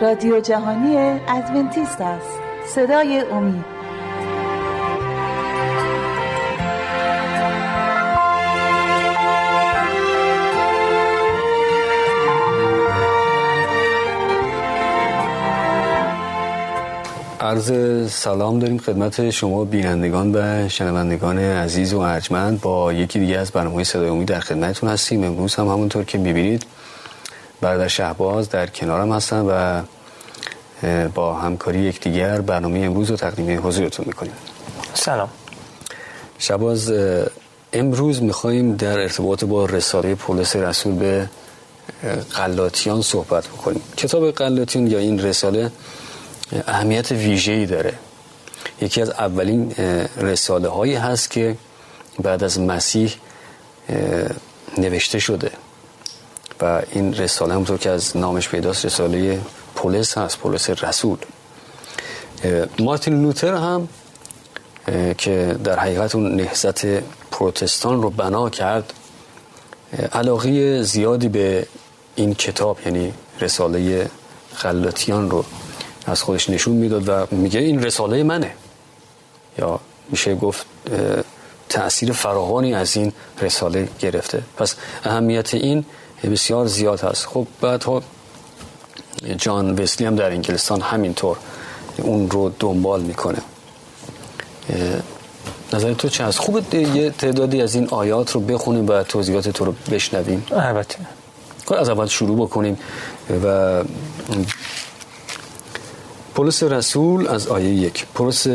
رادیو جهانی ادونتیست است. صدای امید. عرض سلام داریم خدمت شما بینندگان و شنوندگان عزیز و ارجمند. با یکی دیگه از برنامه صدای امید در خدمتتون هستیم. امروز هم همونطور که می‌بینید برادر شهباز در کنارم هستن و با همکاری یکدیگر برنامه امروز رو تقدیم حضورتون می‌کنیم. سلام. شهباز امروز میخواییم در ارتباط با رساله پولس رسول به قلاتیان صحبت بکنیم. کتاب قلاتیان یا این رساله اهمیت ویژه‌ای داره. یکی از اولین رساله هایی هست که بعد از مسیح نوشته شده. و این رساله همونطور که از نامش پیداست رساله پولس هست پولس رسول. مارتین لوتر هم که در حقیقت اون نهزت پروتستان رو بنا کرد علاقه زیادی به این کتاب یعنی رساله خلاتیان رو از خودش نشون می‌داد و میگه این رساله منه. یا میشه گفت تأثیر فراوانی از این رساله گرفته. پس اهمیت این بسیار زیاد هست. خب بعدها جان وسلی هم در انگلستان همینطور اون رو دنبال می‌کنه. نظر تو چه هست؟ خوب یه تعدادی از این آیات رو بخونیم و توضیحات تو رو بشنویم. البته. خب، از اول شروع بکنیم و پولس رسول از آیه یک. پولس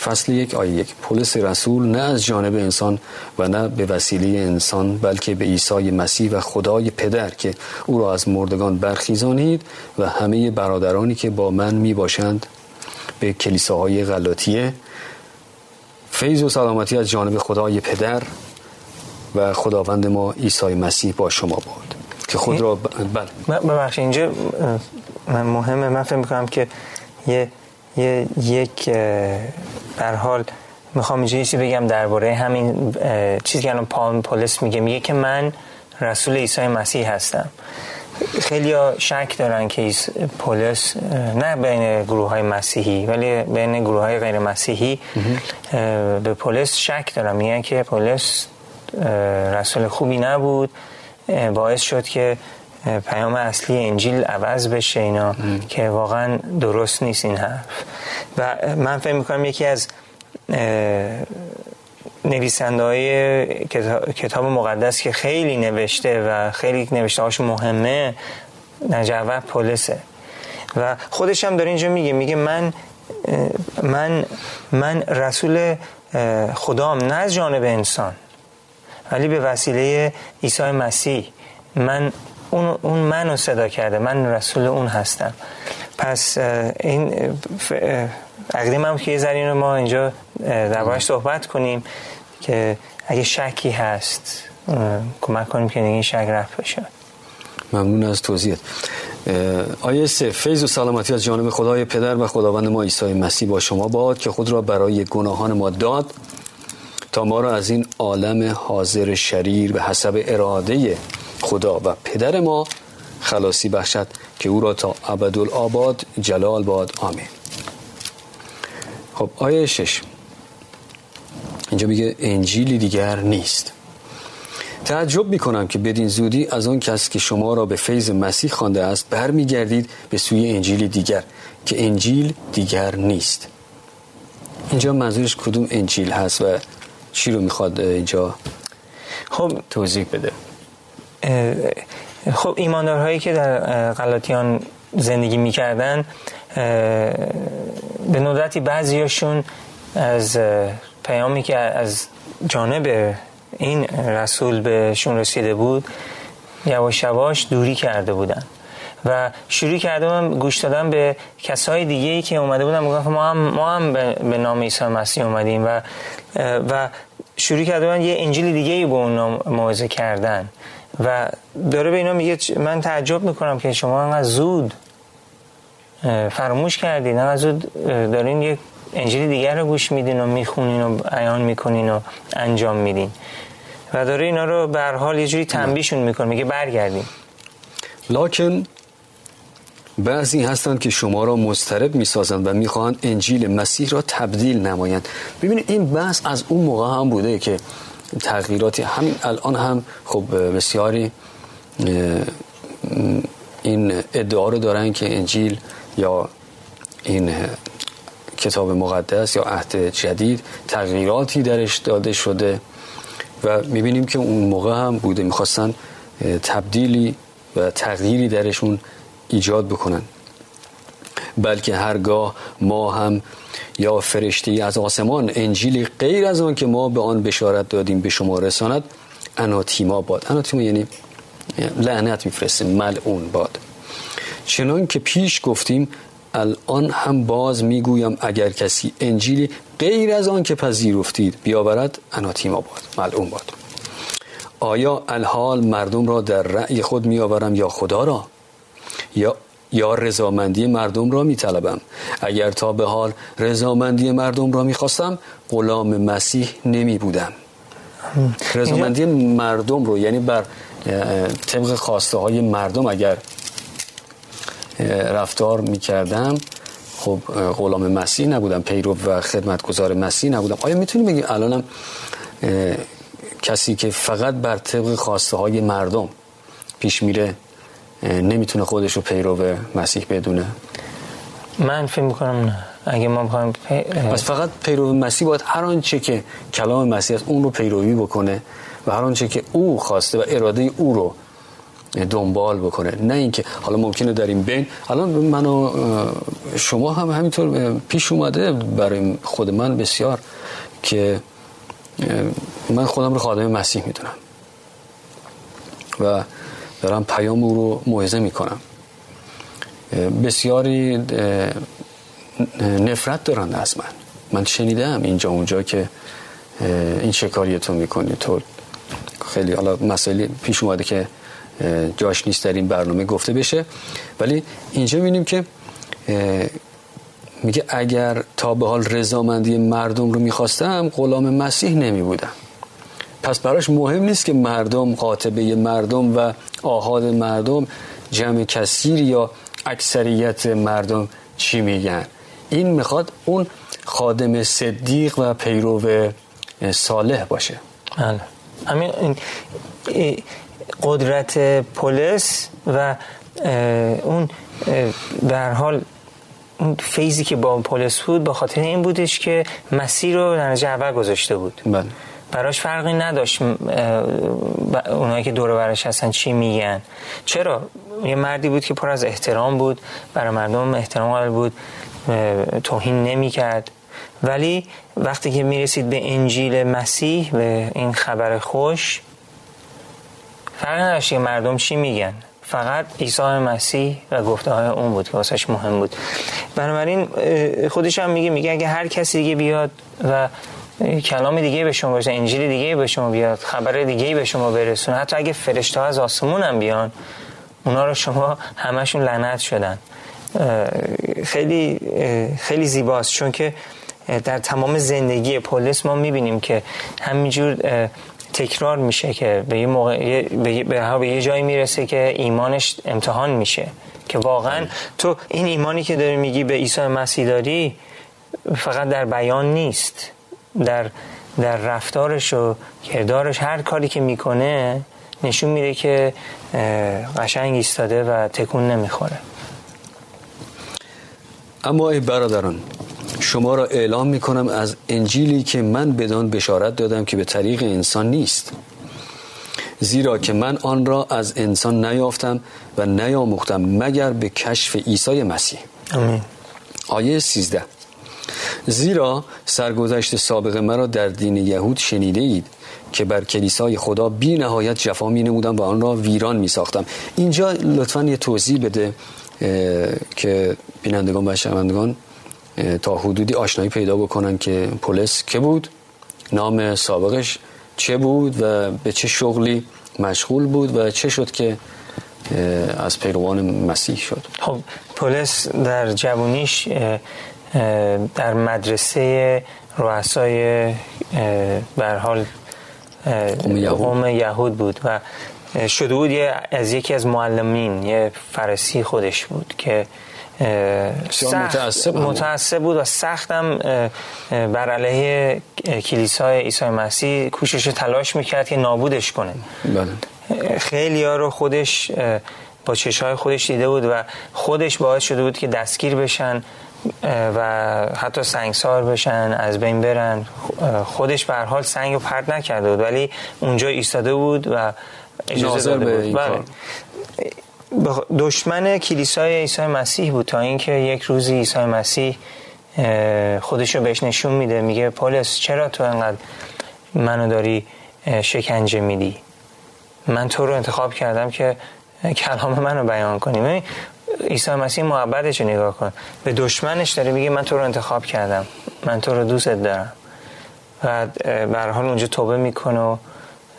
فصل یک آیه یک. پولس رسول نه از جانب انسان و نه به وسیله انسان بلکه به عیسی مسیح و خدای پدر که او را از مردگان برخیزانید و همه برادرانی که با من می باشند به کلیساهای غلاطیه. فیض و سلامتی از جانب خدای پدر و خداوند ما عیسی مسیح با شما باد. که خود را بله. ببخشید اینجا من مهمه. من فکر می‌کنم که یه, یه یک در حال می‌خوام اینجا چیزی بگم درباره همین چیزی که الان پال پولس میگه. میگه که من رسول عیسی مسیح هستم. خیلی شک دارن که پولس نه بین گروه های مسیحی ولی بین گروه های غیر مسیحی به پولس شک دارن. میگن که پولس رسول خوبی نبود. باعث شد که پیام اصلی انجیل عوض بشه اینا که واقعا درست نیست این حرف. و من فکر می‌کنم یکی از نویسنده های کتاب مقدس که خیلی نوشته و خیلی نوشته هاش مهمه نجوه پولسه. و خودش هم داره اینجا میگه میگه من من من رسول خدام نه از جانب انسان ولی به وسیله عیسی مسیح. من اون, اون منو صدا کرده من رسول اون هستم. پس این اقدیم هم که یه رو ما اینجا دربارش صحبت کنیم که اگه شکی هست کمک کنیم که این شک رفت بشه. ممنون از توضیحت. آیه سه فیض و سلامتی از جانب خدای پدر و خداوند ما عیسی مسیح با شما باد که خود را برای گناهان ما داد تا ما را از این عالم حاضر شریر به حسب اراده خدا و پدر ما خلاصی بخشد که او را تا ابدالآباد جلال باد. آمین. خب آیه شش. اینجا میگه انجیلی دیگر نیست. تعجب می‌کنم که بدین زودی از آن کس که شما را به فیض مسیح خوانده است برمیگردید به سوی انجیلی دیگر که انجیل دیگر نیست. اینجا منظورش کدوم انجیل هست و چی رو می‌خواد اینجا خب توضیح بده؟ خب ایماندارهایی که در غلاطیان زندگی می‌کردن به ندرتی بعضیاشون از پیامی که از جانب این رسول بهشون رسیده بود یواش یواش دوری کرده بودن. و شروع کرده بودن گوش دادن به کسای دیگه ای که اومده بودن می‌گفتن ما هم ما هم به نام عیسی مسیح اومدیم و و شروع کرده بودن یه انجیل دیگه ای به اون موعظه کردن. و داره به اینا میگه من تعجب می‌کنم که شما انقدر زود فراموش کردین انقدر زود دارین یک انجیل دیگر رو گوش میدین و می‌خونین و عیان می‌کنین و انجام میدین. و داره اینا رو به حال یه جوری تنبیشون می‌کنه میگه برگردیم لکن بعضی هستند که شما را مضطرب می‌سازند و می‌خواهند انجیل مسیح را تبدیل نمایند. ببینید این بحث از اون موقع هم بوده که تغییراتی. همین الان هم خب بسیاری این ادعا رو دارن که انجیل یا این کتاب مقدس یا عهد جدید تغییراتی درش داده شده و می‌بینیم که اون موقع هم بوده. می‌خواستن تبدیلی و تغییری درشون ایجاد بکنن. بلکه هرگاه ما هم یا فرشته از آسمان انجیلی غیر از آن که ما به آن بشارت دادیم به شما رساند اناتیما باد. اناتیما یعنی لعنت میفرستیم ملعون باد. چنان که پیش گفتیم الان هم باز می‌گویم اگر کسی انجیلی غیر از آن که پذیرفتید بیاورد اناتیما باد ملعون باد. آیا الحال مردم را در رأی خود میآورم یا خدا را؟ یا یا رضامندی مردم را می طلبم اگر تا به حال رضامندی مردم را می خواستم غلام مسیح نمی بودم رضامندی مردم رو یعنی بر طبق خواسته های مردم اگر رفتار می کردم خب غلام مسیح نبودم. پیرو و خدمتگزار مسیح نبودم. آیا می‌تونیم بگیم الانم کسی که فقط بر طبق خواسته های مردم پیش میره نمی‌تونه خودش رو پیرو مسیح بدونه. من فکر می‌کنم نه. اگه ما بخوایم پی... پس فقط پیرو مسیح باید هر آنچه که کلام مسیح اون رو پیروی بکنه و هر آنچه که او خواسته و اراده او رو دنبال بکنه. نه اینکه حالا ممکنه در این بین الان من و شما هم همینطور پیش اومده برای خود من بسیار که من خودم رو خادم مسیح می‌دونم. و دارم پیام او رو موعظه می‌کنم. بسیاری نفرت دارن از من. من شنیدم اینجا اونجا که این شکاری تو می‌کنی. تو خیلی حالا مسئله پیش اومده که جاش نیست در این برنامه گفته بشه. ولی اینجا می‌بینیم که میگه اگر تا به حال رضامندی مردم رو می‌خواستم غلام مسیح نمی بودم پس براش مهم نیست که مردم قاطبه مردم و آهاد مردم جمع کثیر یا اکثریت مردم چی میگن. این می‌خواد اون خادم صدیق و پیرو صالح باشه. بله. همین قدرت پلیس و اون در حال اون فیزی که با پلیس بود به خاطر این بودش که مسیر رو در اول گذاشته بود. بله. براش فرقی نداشت اونایی که دور برش هستن چی میگن. چرا؟ یه مردی بود که پر از احترام بود برای مردم احترام قائل بود توهین نمی‌کرد. ولی وقتی که می‌رسید به انجیل مسیح به این خبر خوش فرق نداشت که مردم چی میگن. فقط عیسی مسیح و گفته های اون بود که واسش مهم بود. بنابراین خودش هم میگه میگه اگه هر کسی دیگه بیاد و کلام دیگه به شما برسونه انجیل دیگه به شما بیاد خبر دیگه به شما برسونه. حتی اگه فرشته از آسمون هم بیان اونا رو شما همشون لعنت شدن. خیلی خیلی زیباست. چون که در تمام زندگی پولیس ما می‌بینیم که همینجور تکرار میشه که به یه موقع به یه جایی می‌رسه که ایمانش امتحان میشه. که واقعا تو این ایمانی که داری میگی به عیسی مسیح داری فقط در بیان نیست. در در رفتارش و کردارش هر کاری که می‌کنه نشون میده که قشنگ ایستاده و تکون نمی‌خوره. اما ای برادران شما را اعلام می کنم از انجیلی که من بدان بشارت دادم که به طریق انسان نیست. زیرا که من آن را از انسان نیافتم و نیاموختم مگر به کشف عیسی مسیح. آمین. آیه 13 زیرا سرگذشت سابق مرا در دین یهود شنیده اید که بر کلیسای خدا بی نهایت جفا می نمودم و آن را ویران می ساختم اینجا لطفا یه توضیح بده که بینندگان و شنوندگان تا حدودی آشنایی پیدا بکنن که پلیس که بود نام سابقش چه بود و به چه شغلی مشغول بود و چه شد که از پیروان مسیح شد. خب پلیس در جوانیش در مدرسه رؤسای بر حال قوم یهود. بود و شده بود از یکی از معلمین یه فرسی خودش بود که متعصب, متعصب بود و سختم بر علیه کلیسای عیسی مسیح کوشش تلاش می‌کرد که نابودش کنه. بله. خیلی ها رو خودش با چشای خودش دیده بود و خودش باعث شده بود که دستگیر بشن. و حتی سنگسار بشن از بین برن. خودش به حال سنگ رو پرد نکرده بود ولی اونجا ایستاده بود و اجازه داده بود. بله. دشمن کلیسای عیسی مسیح بود تا اینکه یک روزی عیسی مسیح خودش رو بهش نشون میده. میگه پولس چرا تو انقدر منو داری شکنجه میدی؟ من تو رو انتخاب کردم که کلام منو بیان کنی. عیسی مسیح محبتش رو نگاه کن. به دشمنش داره میگه من تو رو انتخاب کردم. من تو رو دوست دارم. و به حال اونجا توبه می‌کنه و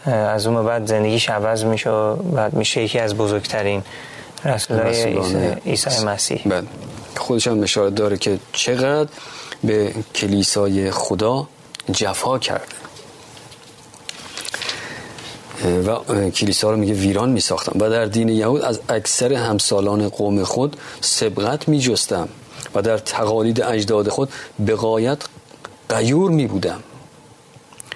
از اون بعد زندگیش عوض میشه و بعد میشه یکی از بزرگترین رسولای عیسی مسیح. بله خودش هم اشاره داره که چقدر به کلیسای خدا جفا کرده. و کلیسا رو میگه ویران میساختم و در دین یهود از اکثر همسالان قوم خود سبقت میجستم و در تقالید اجداد خود به قایت قیور می بودم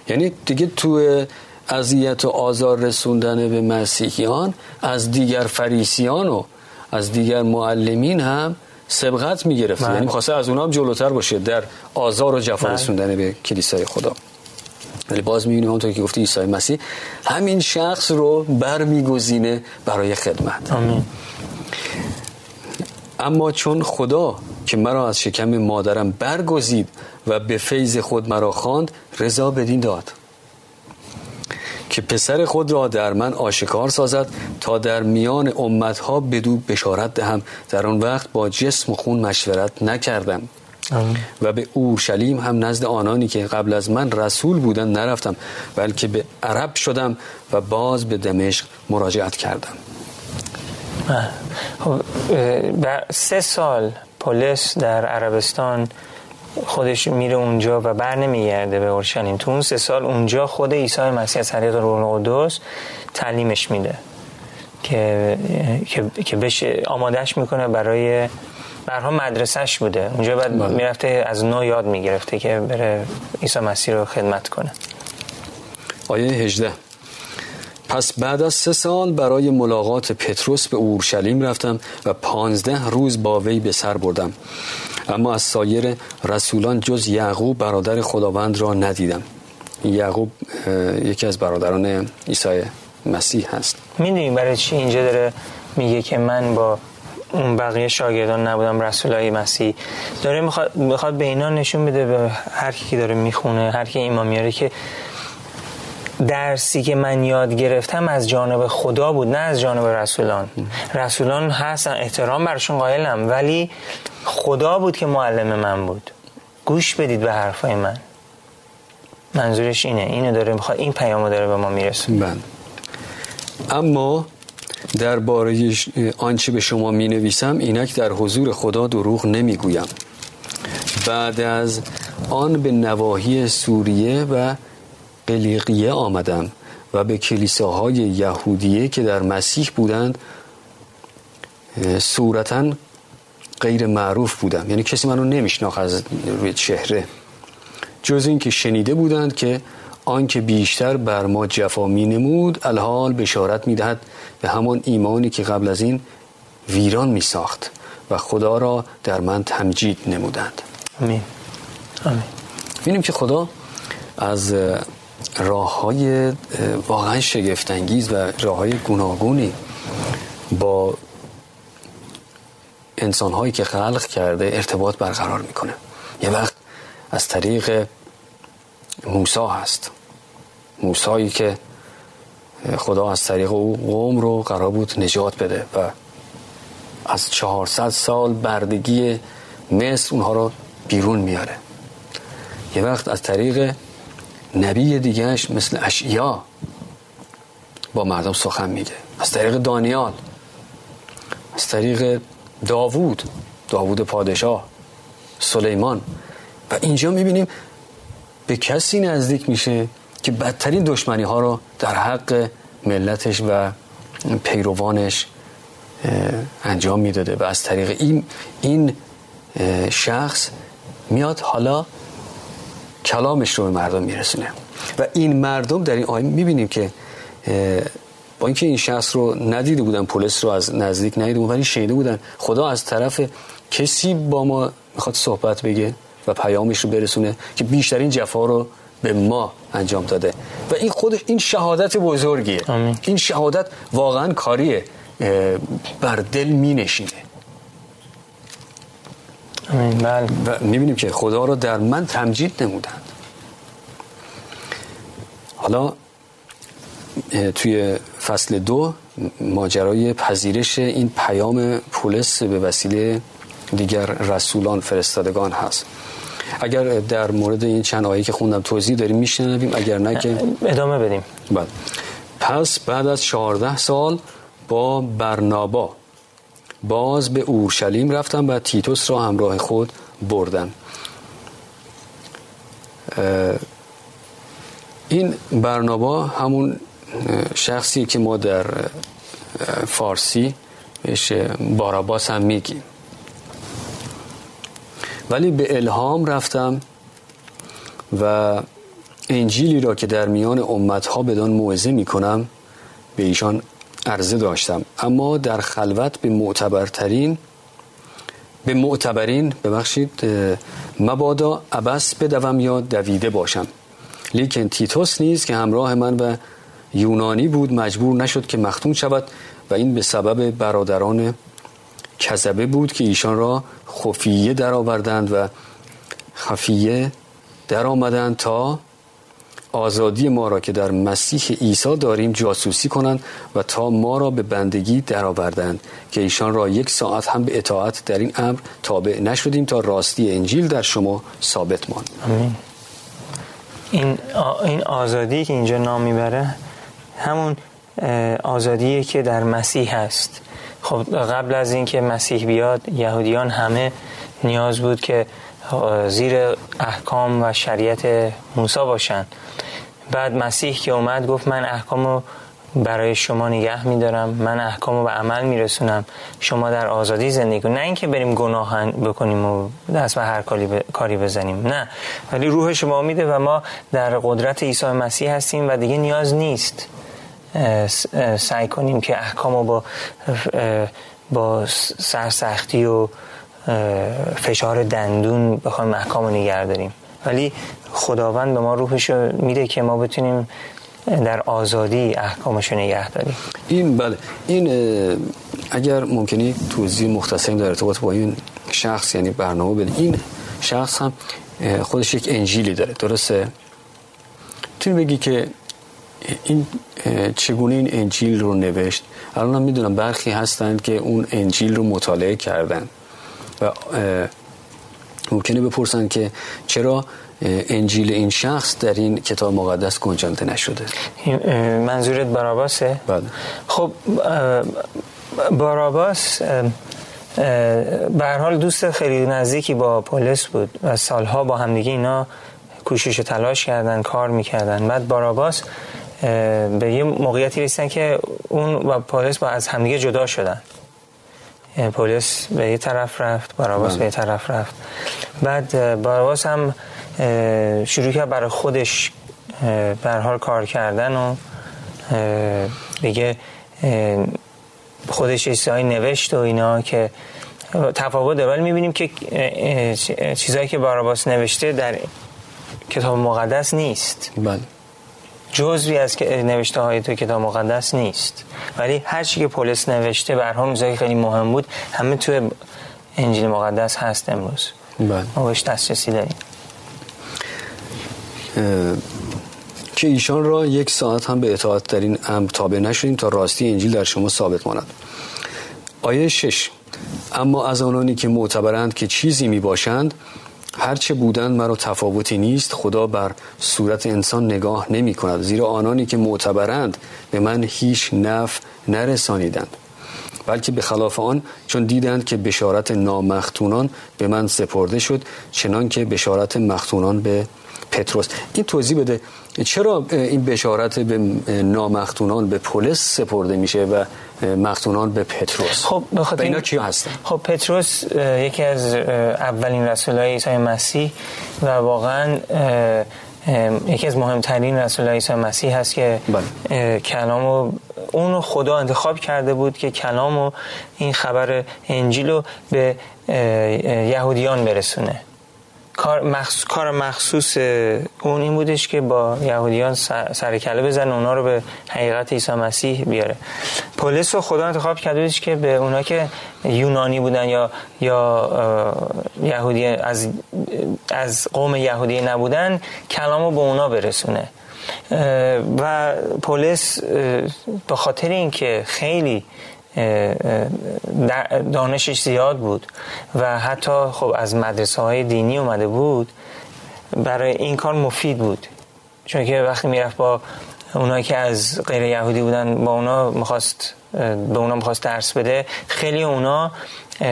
یعنی دیگه تو اذیت و آزار رسوندن به مسیحیان از دیگر فریسیان و از دیگر معلمین هم سبقت می گرفته بله. یعنی خواسته از اونها هم جلوتر باشه در آزار و جفا بله. رسوندن به کلیسای خدا ولی باز می‌بینیم همونطور که گفتی عیسی مسیح همین شخص رو برمیگزینه برای خدمت. آمین. اما چون خدا که مرا از شکم مادرم برگزید و به فیض خود مرا خواند رضا بدین داد. که پسر خود را در من آشکار سازد تا در میان امتها بدو بشارت دهم. در آن وقت با جسم و خون مشورت نکردم. و به اورشلیم هم نزد آنانی که قبل از من رسول بودن نرفتم بلکه به عرب شدم و باز به دمشق مراجعت کردم. خب سه سال پلیس در عربستان خودش میره اونجا و بر نمیگرده به اورشلیم. تو اون سه سال اونجا خود عیسی مسیح از طریق روح القدس تعلیمش میده که که بشه آمادش می‌کنه برای برها مدرسهش بوده. اونجا بعد بله. می‌رفته از نو یاد می‌گرفته که بره عیسی مسیح رو خدمت کنه. آیه 18 پس بعد از سه سال برای ملاقات پتروس به اورشلیم رفتم و پانزده روز با وی به سر بردم. اما از سایر رسولان جز یعقوب برادر خداوند را ندیدم. یعقوب یکی از برادران عیسی مسیح هست. می‌دونیم برای چی اینجا داره میگه که من با اون بقیه شاگردان نبودم رسولای مسیح. داره می‌خواد, می‌خواد به اینا نشون بده به هر کی داره می‌خونه هر کی ایمان میاره که درسی که من یاد گرفتم از جانب خدا بود نه از جانب رسولان. رسولان هستن احترام برشون قائلم ولی خدا بود که معلم من بود. گوش بدید به حرفای من. منظورش اینه. اینو داره می‌خواد این پیامو داره به ما می‌رسه بله. اما درباره آنچه به شما می نویسم اینک در حضور خدا دروغ نمی گویم بعد از آن به نواحی سوریه و قلیقیه آمدم و به کلیساهای یهودیه که در مسیح بودند صورتا غیر معروف بودم. یعنی کسی منو نمیشناخت از روی چهره. جز این که شنیده بودند که آنکه بیشتر بر ما جفا می نمود الحال بشارت می دهد به همان ایمانی که قبل از این ویران می ساخت و خدا را در من تمجید نمودند. آمین. آمین. بینیم که خدا از راه های واقعا شگفتانگیز و راه های گوناگونی با انسان هایی که خلق کرده ارتباط برقرار می‌کنه. یه وقت از طریق موسا هست. موسایی که خدا از طریق او قوم رو قرار بود نجات بده و از 400 سال بردگی مصر اونها رو بیرون میاره. یه وقت از طریق نبی دیگهش مثل اشیا با مردم سخن میگه. از طریق دانیال از طریق داوود داوود پادشاه سلیمان. و اینجا می‌بینیم به کسی نزدیک میشه که بدترین دشمنی ها رو در حق ملتش و پیروانش انجام می‌داده و از طریق این این شخص میاد حالا کلامش رو به مردم میرسونه. و این مردم در این آیه می‌بینیم که با اینکه این شخص رو ندیده بودن پلیس رو از نزدیک ندیده بودن ولی شنیده بودن. خدا از طرف کسی با ما می‌خواد صحبت بگه و پیامش رو برسونه که بیشترین جفا رو به ما انجام داده. و این خودش این شهادت بزرگیه. این شهادت واقعا کاریه. بر دل می نشینه بله. و می‌بینیم که خدا رو در من تمجید نمودند. حالا توی فصل دو ماجرای پذیرش این پیام پولس به وسیله دیگر رسولان فرستادگان هست. اگر در مورد این چند آیه که خوندم توضیح داریم میشنویم اگر نه که ادامه بدیم. بله. پس بعد از 14 سال با برنابا باز به اورشلیم رفتم و تیتوس را همراه خود بردم. این برنابا همون شخصی که ما در فارسی بهش باراباس هم میگیم. ولی به الهام رفتم و انجیلی را که در میان امتها بدان موعظه می‌کنم به ایشان عرضه داشتم. اما در خلوت به معتبرترین به معتبرین ببخشید مبادا عبس بدوم یا دویده باشم. لیکن تیتوس نیست که همراه من و یونانی بود مجبور نشد که مختون شود و این به سبب برادران کذبه بود که ایشان را خفیه درآوردند و خفیه در آمدند تا آزادی ما را که در مسیح عیسی داریم جاسوسی کنند و تا ما را به بندگی درآوردند که ایشان را یک ساعت هم به اطاعت در این امر تابع نشدیم تا راستی انجیل در شما ثابت ماند. این این آزادی که اینجا نام می‌بره همون آزادی که در مسیح هست. خب قبل از اینکه مسیح بیاد یهودیان همه نیاز بود که زیر احکام و شریعت موسی باشن. بعد مسیح که اومد گفت من احکام رو برای شما نگه میدارم من احکام رو به عمل میرسونم. شما در آزادی زندگی کنید. نه اینکه بریم گناه بکنیم و دست به هر کاری بزنیم. نه. ولی روح شما میده و ما در قدرت عیسی مسیح هستیم و دیگه نیاز نیست. سعی کنیم که احکام رو با با سرسختی و فشار دندون بخوایم احکام رو نگه داریم. ولی خداوند به ما روحش میده که ما بتونیم در آزادی احکامش نگه داریم. این بله. این اگر ممکنی توضیح مختصری در ارتباط با این شخص یعنی برنامه بده. این شخص هم خودش یک انجیلی داره. درسته؟ تو بگی که این چگونه این انجیل رو نوشت؟ الان هم می‌دونم برخی هستند که اون انجیل رو مطالعه کردن. و ممکنه بپرسن که چرا انجیل این شخص در این کتاب مقدس گنجانده نشده؟ منظورت باراباسه؟ بله. خب باراباس به حال دوست خیلی نزدیکی با پولس بود و سالها با همدیگه اینا کوشش و تلاش کردن کار می‌کردن. بعد باراباس به یه موقعیتی رسیدن که اون و پولس با از همدیگه جدا شدن. پلیس به یه طرف رفت باراباس به یه طرف رفت. بعد باراباس هم شروع کرد برای خودش بر حال کار کردن و دیگه خودش چیزهایی نوشت و اینا که تفاوت داره. ولی می‌بینیم که چیزهایی که باراباس نوشته در کتاب مقدس نیست. بله. جزوی از که نوشته های تو کتاب مقدس نیست. ولی هر چی که پولس نوشته به هر خیلی مهم بود همه تو انجیل مقدس هست امروز. بله. ما بهش دسترسی داریم. که ایشان را یک ساعت هم به اطاعت در این امر تابع نشدیم تا راستی انجیل در شما ثابت ماند. آیه شش. اما از آنانی که معتبرند که چیزی می باشند هرچه بودند مرا تفاوتی نیست خدا بر صورت انسان نگاه نمی کند. زیرا آنانی که معتبرند به من هیچ نف نرسانیدند بلکه به خلاف آن چون دیدند که بشارت نامختونان به من سپرده شد چنان که بشارت مختونان به پتروس. این توضیح بده چرا این بشارت به نامختونان به پولس سپرده میشه و مختونان به پتروس؟ خب بخاطر اینا کیا هستن؟ خب پتروس یکی از اولین رسولای عیسی مسیح و واقعا یکی از مهمترین رسول عیسی مسیح هست که بله. کلامو اون خدا انتخاب کرده بود که کلام و این خبر انجیل رو به یهودیان برسونه. کار مخصوص, کار مخصوص اون این بودش که با یهودیان سر کله بزن اونا رو به حقیقت عیسی مسیح بیاره. پولس رو خدا انتخاب کرده بودش که به اونا که یونانی بودن یا یا یهودی از از قوم یهودی نبودن کلامو به اونا برسونه. و پولس به خاطر اینکه خیلی دانشش زیاد بود و حتی خب از مدرسه های دینی اومده بود برای این کار مفید بود. چون که وقتی می‌رفت با اونایی که از غیر یهودی بودن با اونا می‌خواست به اونا می‌خواست درس بده خیلی اونا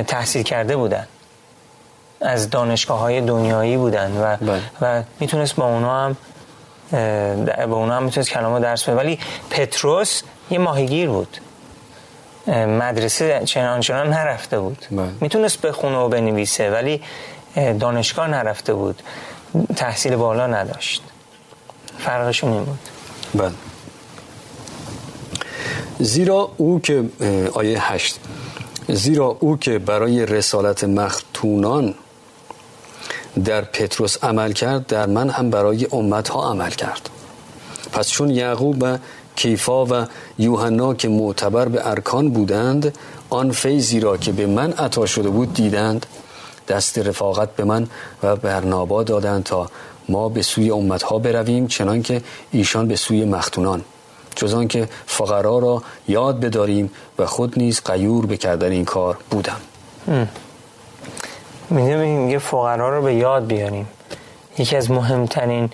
تحصیل کرده بودن. از دانشگاه های دنیایی بودن و, بله. و می‌تونست با اونا هم با اونا هم می‌تونست کلام درس بده. ولی پتروس یه ماهیگیر بود. مدرسه چنان چنان نرفته بود. بله. می‌تونست بخونه و بنویسه ولی دانشگاه نرفته بود. تحصیل بالا نداشت. فرقشون این بود. بله. زیرا او که آیه هشت. زیرا او که برای رسالت مختونان در پتروس عمل کرد در من هم برای امت ها عمل کرد. پس چون یعقوب و کیفا و یوحنا که معتبر به ارکان بودند آن فیضی را که به من عطا شده بود دیدند. دست رفاقت به من و برنابا دادند تا ما به سوی امتها برویم چنان که ایشان به سوی مختونان. جز که فقرا را یاد بداریم و خود نیز قیور بکردن این کار بودم. میگه فقرا رو به یاد بیاریم. یکی از مهمترین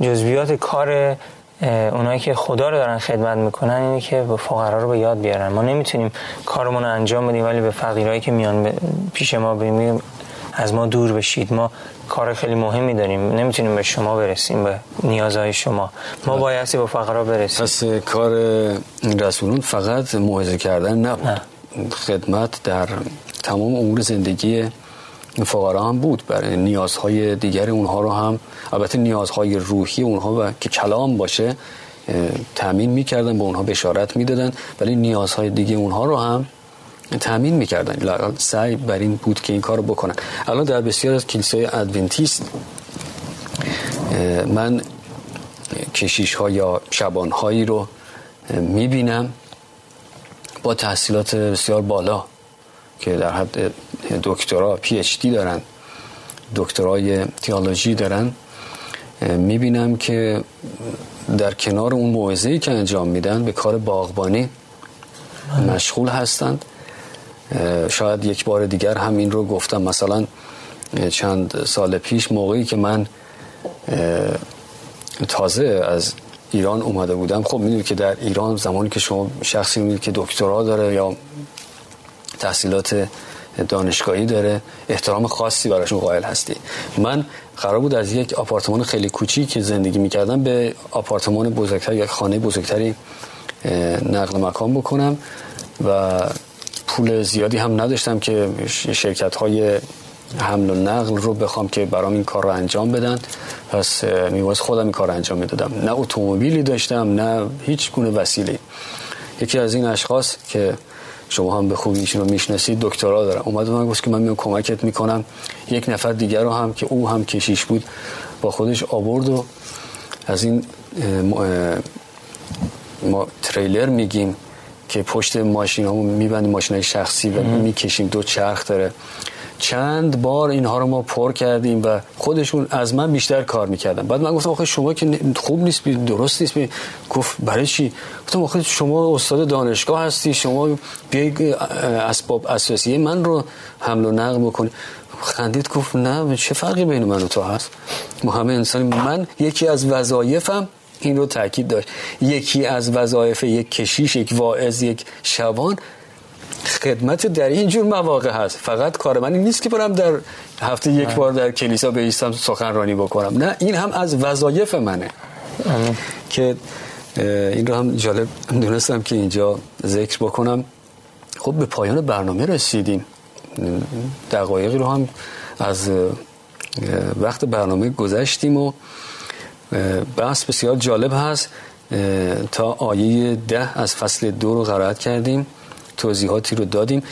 جزویات کار اونایی که خدا رو دارن خدمت می‌کنن اینه که به فقرا رو به یاد بیارن. ما نمی‌تونیم کارمون رو انجام بدیم ولی به فقیرایی که میان پیش ما بیم از ما دور بشید. ما کار خیلی مهمی داریم. نمی‌تونیم به شما برسیم به نیازهای شما. ما. بایستی به فقرا برسیم. پس کار رسولون فقط موعظه کردن نبود. خدمت در تمام امور زندگی فقرا هم بود برای نیازهای دیگر اونها رو هم البته نیازهای روحی اونها و که کلام باشه تامین می‌کردن به اونها بشارت می‌دادن ولی نیازهای دیگه اونها رو هم تامین می‌کردن. سعی بر این بود که این کار رو بکنن. الان در بسیار از کلیسای ادونتیست من کشیش ها یا شبان هایی رو می‌بینم. با تحصیلات بسیار بالا. که در حد دکترا پی اچ دی دارن دکترای تیالوژی دارن. می‌بینم که در کنار اون موعظه‌ای که انجام میدن به کار باغبانی مشغول هستند. شاید یک بار دیگر هم این رو گفتم. مثلا چند سال پیش موقعی که من تازه از ایران اومده بودم. خب می‌دونید که در ایران زمانی که شما شخصی می‌دونید که دکترا داره یا تحصیلات دانشگاهی داره. احترام خاصی براشون قائل هستی. من قرار بود از یک آپارتمان خیلی کوچیک که زندگی می‌کردم به آپارتمان بزرگتر یا خانه بزرگتری نقل مکان بکنم و پول زیادی هم نداشتم که شرکت های حمل و نقل رو بخوام که برام این کار رو انجام بدن. پس میواز خودم این کار رو انجام می‌دادم. نه اتومبیلی داشتم نه هیچ گونه وسیله. یکی از این اشخاص که شما هم به خوبی ایشون رو می‌شناسید دکترا دارم اومد من گفت که من میام کمکت می‌کنم. یک نفر دیگر رو هم که او هم کشیش بود با خودش آورد و از این ما تریلر میگیم که پشت ماشین همون میبندیم ماشین های شخصی و می‌کشیم دو چرخ داره. چند بار اینها رو ما پر کردیم و خودشون از من بیشتر کار می‌کردن. بعد من گفتم آخه شما که خوب نیست درست نیست. گفت برای چی؟ گفتم آخه شما استاد دانشگاه هستی شما بیای اسباب اساسی من رو حمل و نقل بکنی. خندید گفت نه چه فرقی بین من و تو هست؟ ما همه انسان من یکی از وظایفم این رو تاکید داشت. یکی از وظایف یک کشیش یک واعظ یک شبان خدمت در این جور مواقع هست. فقط کار من نیست که برم در هفته یک بار در کلیسا بیستم سخنرانی بکنم. نه این هم از وظایف منه. که این رو هم جالب دونستم که اینجا ذکر بکنم. خب به پایان برنامه رسیدیم. دقایقی رو هم از وقت برنامه گذشتیم و بحث بسیار جالب هست. تا آیه ده از فصل دو رو قرائت کردیم. توضیحاتی رو دادیم.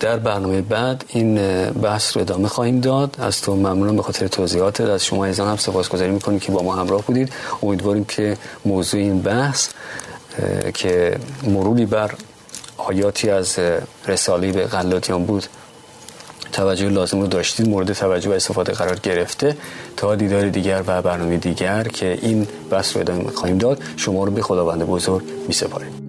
در برنامه بعد این بحث رو ادامه خواهیم داد. از تو ممنونم به خاطر توضیحات از شما ایزان هم سپاسگزاری می‌کنیم که با ما همراه بودید. امیدواریم که موضوع این بحث که مروری بر آیاتی از رساله به غلاطیان بود توجه لازم رو داشتید مورد توجه و استفاده قرار گرفته. تا دیدار دیگر و برنامه دیگر که این بحث رو ادامه خواهیم داد شما رو به خداوند بزرگ می سپاریم